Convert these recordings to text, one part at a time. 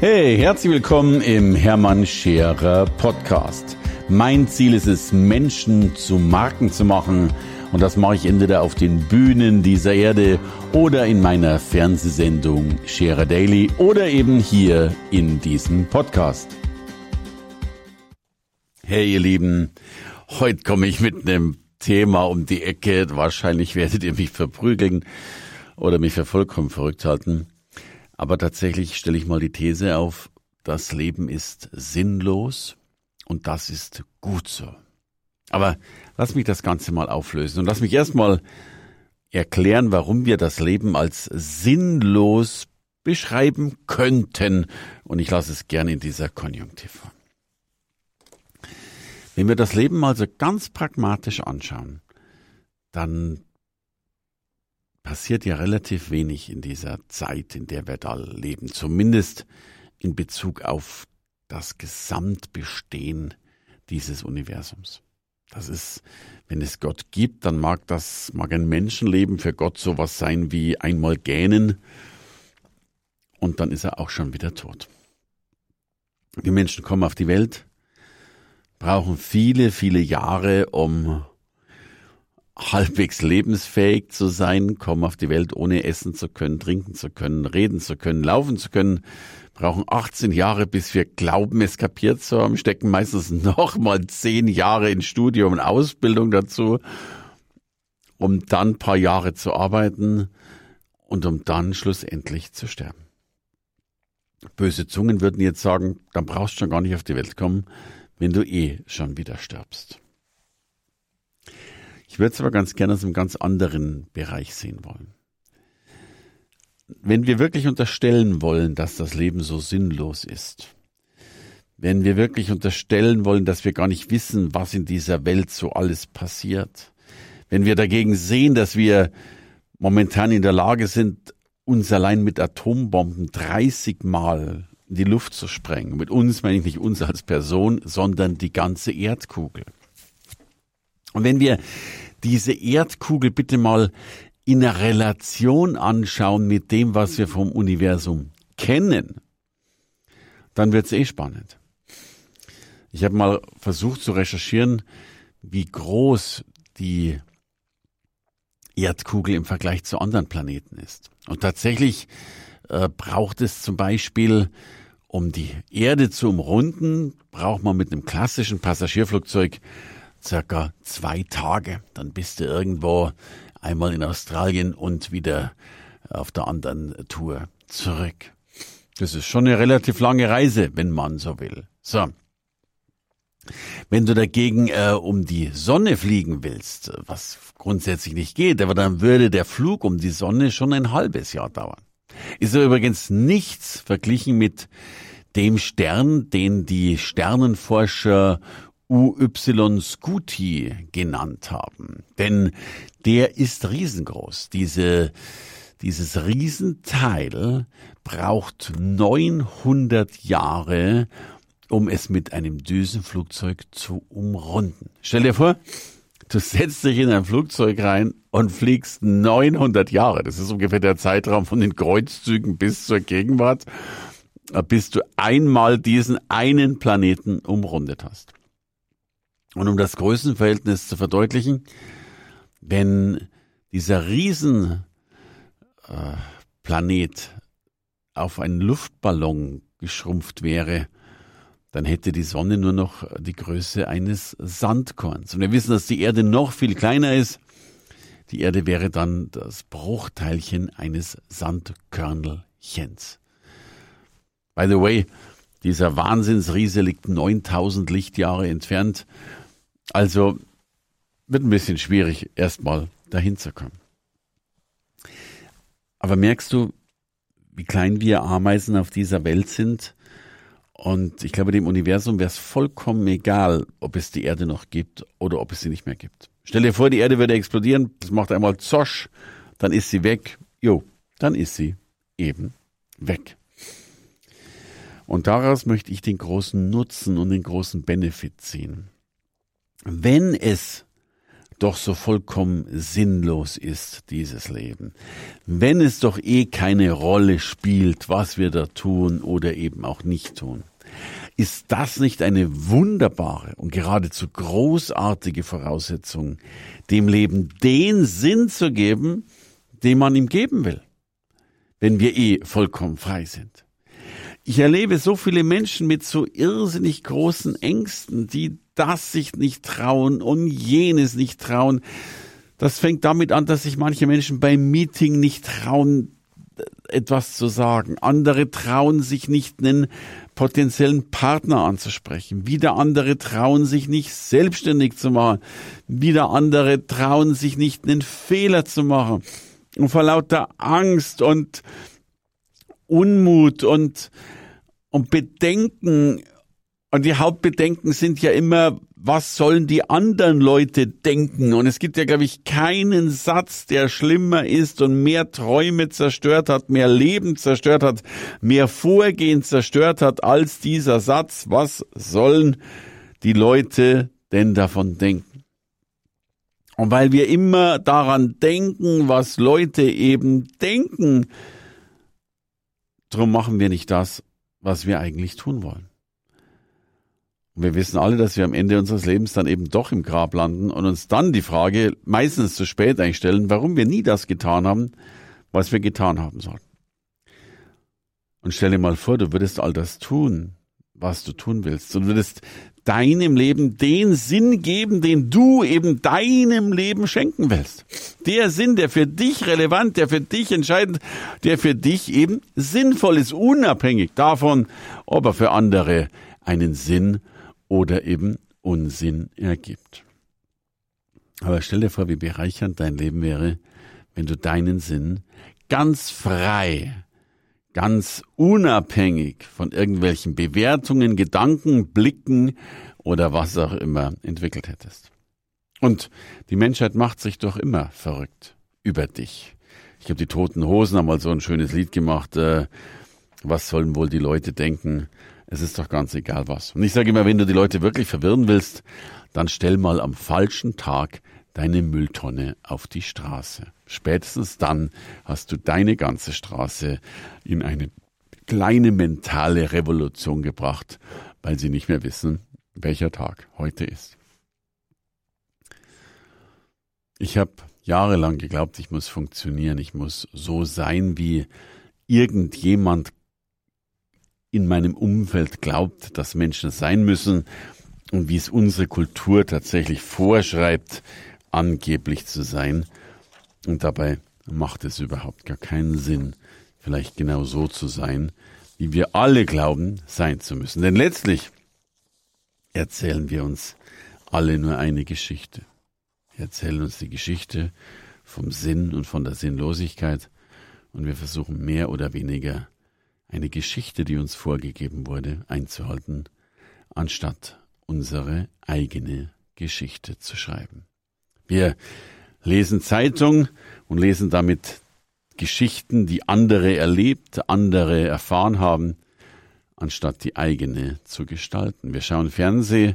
Hey, herzlich willkommen im Hermann Scherer Podcast. Mein Ziel ist es, Menschen zu Marken zu machen. Und das mache ich entweder auf den Bühnen dieser Erde oder in meiner Fernsehsendung Scherer Daily oder eben hier in diesem Podcast. Hey ihr Lieben, heute komme ich mit einem Thema um die Ecke. Wahrscheinlich werdet ihr mich verprügeln oder mich für vollkommen verrückt halten. Aber tatsächlich stelle ich mal die These auf, das Leben ist sinnlos und das ist gut so. Aber lass mich das Ganze mal auflösen und lass mich erstmal erklären, warum wir das Leben als sinnlos beschreiben könnten. Und ich lasse es gerne in dieser Konjunktiv. Wenn wir das Leben also ganz pragmatisch anschauen, dann passiert ja relativ wenig in dieser Zeit, in der wir da leben, zumindest in Bezug auf das Gesamtbestehen dieses Universums. Das ist, wenn es Gott gibt, dann mag das, mag ein Menschenleben für Gott sowas sein wie einmal gähnen und dann ist er auch schon wieder tot. Die Menschen kommen auf die Welt, brauchen viele, viele Jahre, um halbwegs lebensfähig zu sein, kommen auf die Welt ohne essen zu können, trinken zu können, reden zu können, laufen zu können, brauchen 18 Jahre, bis wir glauben, es kapiert zu haben, stecken meistens noch mal 10 Jahre in Studium und Ausbildung dazu, um dann ein paar Jahre zu arbeiten und um dann schlussendlich zu sterben. Böse Zungen würden jetzt sagen, dann brauchst du schon gar nicht auf die Welt kommen, wenn du eh schon wieder stirbst. Ich würde es aber ganz gerne aus einem ganz anderen Bereich sehen wollen. Wenn wir wirklich unterstellen wollen, dass das Leben so sinnlos ist, wenn wir wirklich unterstellen wollen, dass wir gar nicht wissen, was in dieser Welt so alles passiert, wenn wir dagegen sehen, dass wir momentan in der Lage sind, uns allein mit Atombomben 30 Mal in die Luft zu sprengen. Mit uns meine ich nicht uns als Person, sondern die ganze Erdkugel. Und wenn wir diese Erdkugel bitte mal in einer Relation anschauen mit dem, was wir vom Universum kennen, dann wird es eh spannend. Ich habe mal versucht zu recherchieren, wie groß die Erdkugel im Vergleich zu anderen Planeten ist. Und tatsächlich äh, braucht es zum Beispiel, um die Erde zu umrunden, braucht man mit einem klassischen Passagierflugzeug circa zwei Tage. Dann bist du irgendwo einmal in Australien und wieder auf der anderen Tour zurück. Das ist schon eine relativ lange Reise, wenn man so will. So. Wenn du dagegen äh, um die Sonne fliegen willst, was grundsätzlich nicht geht, aber dann würde der Flug um die Sonne schon ein halbes Jahr dauern. Ist übrigens nichts verglichen mit dem Stern, den die Sternenforscher UY Scuti genannt haben. Denn der ist riesengroß. Diese, dieses Riesenteil braucht 900 Jahre, um es mit einem Düsenflugzeug zu umrunden. Stell dir vor, du setzt dich in ein Flugzeug rein und fliegst 900 Jahre. Das ist ungefähr der Zeitraum von den Kreuzzügen bis zur Gegenwart, bis du einmal diesen einen Planeten umrundet hast. Und um das Größenverhältnis zu verdeutlichen, wenn dieser Riesenplanet äh, auf einen Luftballon geschrumpft wäre, dann hätte die Sonne nur noch die Größe eines Sandkorns. Und wir wissen, dass die Erde noch viel kleiner ist. Die Erde wäre dann das Bruchteilchen eines Sandkörnelchens. By the way, dieser Wahnsinnsriese liegt 9000 Lichtjahre entfernt. Also wird ein bisschen schwierig, erstmal dahin zu kommen. Aber merkst du, wie klein wir Ameisen auf dieser Welt sind? Und ich glaube, dem Universum wäre es vollkommen egal, ob es die Erde noch gibt oder ob es sie nicht mehr gibt. Stell dir vor, die Erde würde explodieren, es macht einmal Zosch, dann ist sie weg. Jo, dann ist sie eben weg. Und daraus möchte ich den großen Nutzen und den großen Benefit ziehen. Wenn es doch so vollkommen sinnlos ist, dieses Leben. Wenn es doch eh keine Rolle spielt, was wir da tun oder eben auch nicht tun. Ist das nicht eine wunderbare und geradezu großartige Voraussetzung, dem Leben den Sinn zu geben, den man ihm geben will, wenn wir eh vollkommen frei sind? Ich erlebe so viele Menschen mit so irrsinnig großen Ängsten, die das sich nicht trauen und jenes nicht trauen. Das fängt damit an, dass sich manche Menschen beim Meeting nicht trauen, etwas zu sagen. Andere trauen sich nicht, einen potenziellen Partner anzusprechen. Wieder andere trauen sich nicht, selbstständig zu machen. Wieder andere trauen sich nicht, einen Fehler zu machen. Und vor lauter Angst und Unmut und, und Bedenken und die Hauptbedenken sind ja immer, was sollen die anderen Leute denken? Und es gibt ja, glaube ich, keinen Satz, der schlimmer ist und mehr Träume zerstört hat, mehr Leben zerstört hat, mehr Vorgehen zerstört hat als dieser Satz, was sollen die Leute denn davon denken? Und weil wir immer daran denken, was Leute eben denken, drum machen wir nicht das, was wir eigentlich tun wollen. Und wir wissen alle, dass wir am Ende unseres Lebens dann eben doch im Grab landen und uns dann die Frage meistens zu spät einstellen, warum wir nie das getan haben, was wir getan haben sollten. Und stell dir mal vor, du würdest all das tun, was du tun willst. Du würdest deinem Leben den Sinn geben, den du eben deinem Leben schenken willst. Der Sinn, der für dich relevant, der für dich entscheidend, der für dich eben sinnvoll ist, unabhängig davon, ob er für andere einen Sinn oder eben Unsinn ergibt. Aber stell dir vor, wie bereichernd dein Leben wäre, wenn du deinen Sinn ganz frei, ganz unabhängig von irgendwelchen Bewertungen, Gedanken, Blicken oder was auch immer entwickelt hättest. Und die Menschheit macht sich doch immer verrückt über dich. Ich habe die Toten Hosen einmal so ein schönes Lied gemacht. Äh, was sollen wohl die Leute denken? Es ist doch ganz egal was. Und ich sage immer, wenn du die Leute wirklich verwirren willst, dann stell mal am falschen Tag deine Mülltonne auf die Straße. Spätestens dann hast du deine ganze Straße in eine kleine mentale Revolution gebracht, weil sie nicht mehr wissen, welcher Tag heute ist. Ich habe jahrelang geglaubt, ich muss funktionieren, ich muss so sein, wie irgendjemand in meinem Umfeld glaubt, dass Menschen sein müssen und wie es unsere Kultur tatsächlich vorschreibt, angeblich zu sein. Und dabei macht es überhaupt gar keinen Sinn, vielleicht genau so zu sein, wie wir alle glauben, sein zu müssen. Denn letztlich erzählen wir uns alle nur eine Geschichte. Wir erzählen uns die Geschichte vom Sinn und von der Sinnlosigkeit und wir versuchen mehr oder weniger eine Geschichte, die uns vorgegeben wurde, einzuhalten, anstatt unsere eigene Geschichte zu schreiben. Wir lesen Zeitung und lesen damit Geschichten, die andere erlebt, andere erfahren haben, anstatt die eigene zu gestalten. Wir schauen Fernseh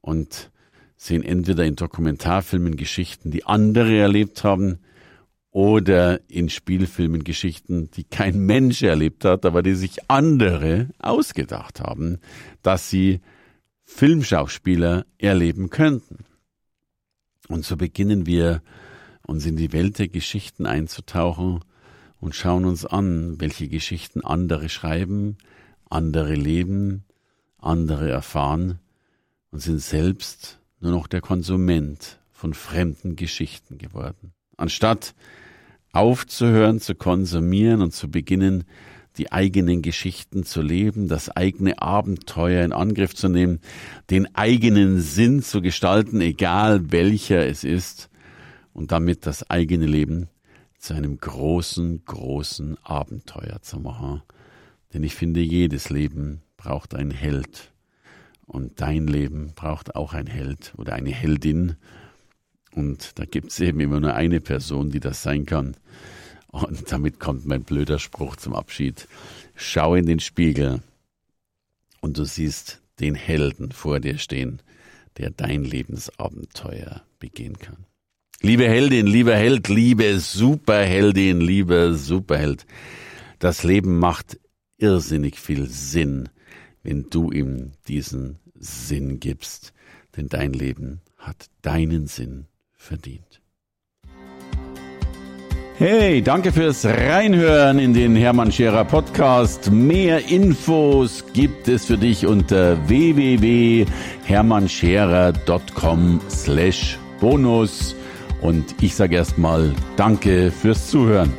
und sehen entweder in Dokumentarfilmen Geschichten, die andere erlebt haben, oder in Spielfilmen Geschichten, die kein Mensch erlebt hat, aber die sich andere ausgedacht haben, dass sie Filmschauspieler erleben könnten. Und so beginnen wir uns in die Welt der Geschichten einzutauchen und schauen uns an, welche Geschichten andere schreiben, andere leben, andere erfahren und sind selbst nur noch der Konsument von fremden Geschichten geworden. Anstatt aufzuhören zu konsumieren und zu beginnen, die eigenen Geschichten zu leben, das eigene Abenteuer in Angriff zu nehmen, den eigenen Sinn zu gestalten, egal welcher es ist, und damit das eigene Leben zu einem großen, großen Abenteuer zu machen. Denn ich finde, jedes Leben braucht einen Held. Und dein Leben braucht auch ein Held oder eine Heldin. Und da gibt es eben immer nur eine Person, die das sein kann. Und damit kommt mein blöder Spruch zum Abschied. Schau in den Spiegel und du siehst den Helden vor dir stehen, der dein Lebensabenteuer begehen kann. Liebe Heldin, lieber Held, liebe Superheldin, lieber Superheld, das Leben macht irrsinnig viel Sinn, wenn du ihm diesen Sinn gibst, denn dein Leben hat deinen Sinn verdient. Hey, danke fürs Reinhören in den Hermann Scherer Podcast. Mehr Infos gibt es für dich unter www.hermannscherer.com slash bonus. Und ich sage erstmal Danke fürs Zuhören.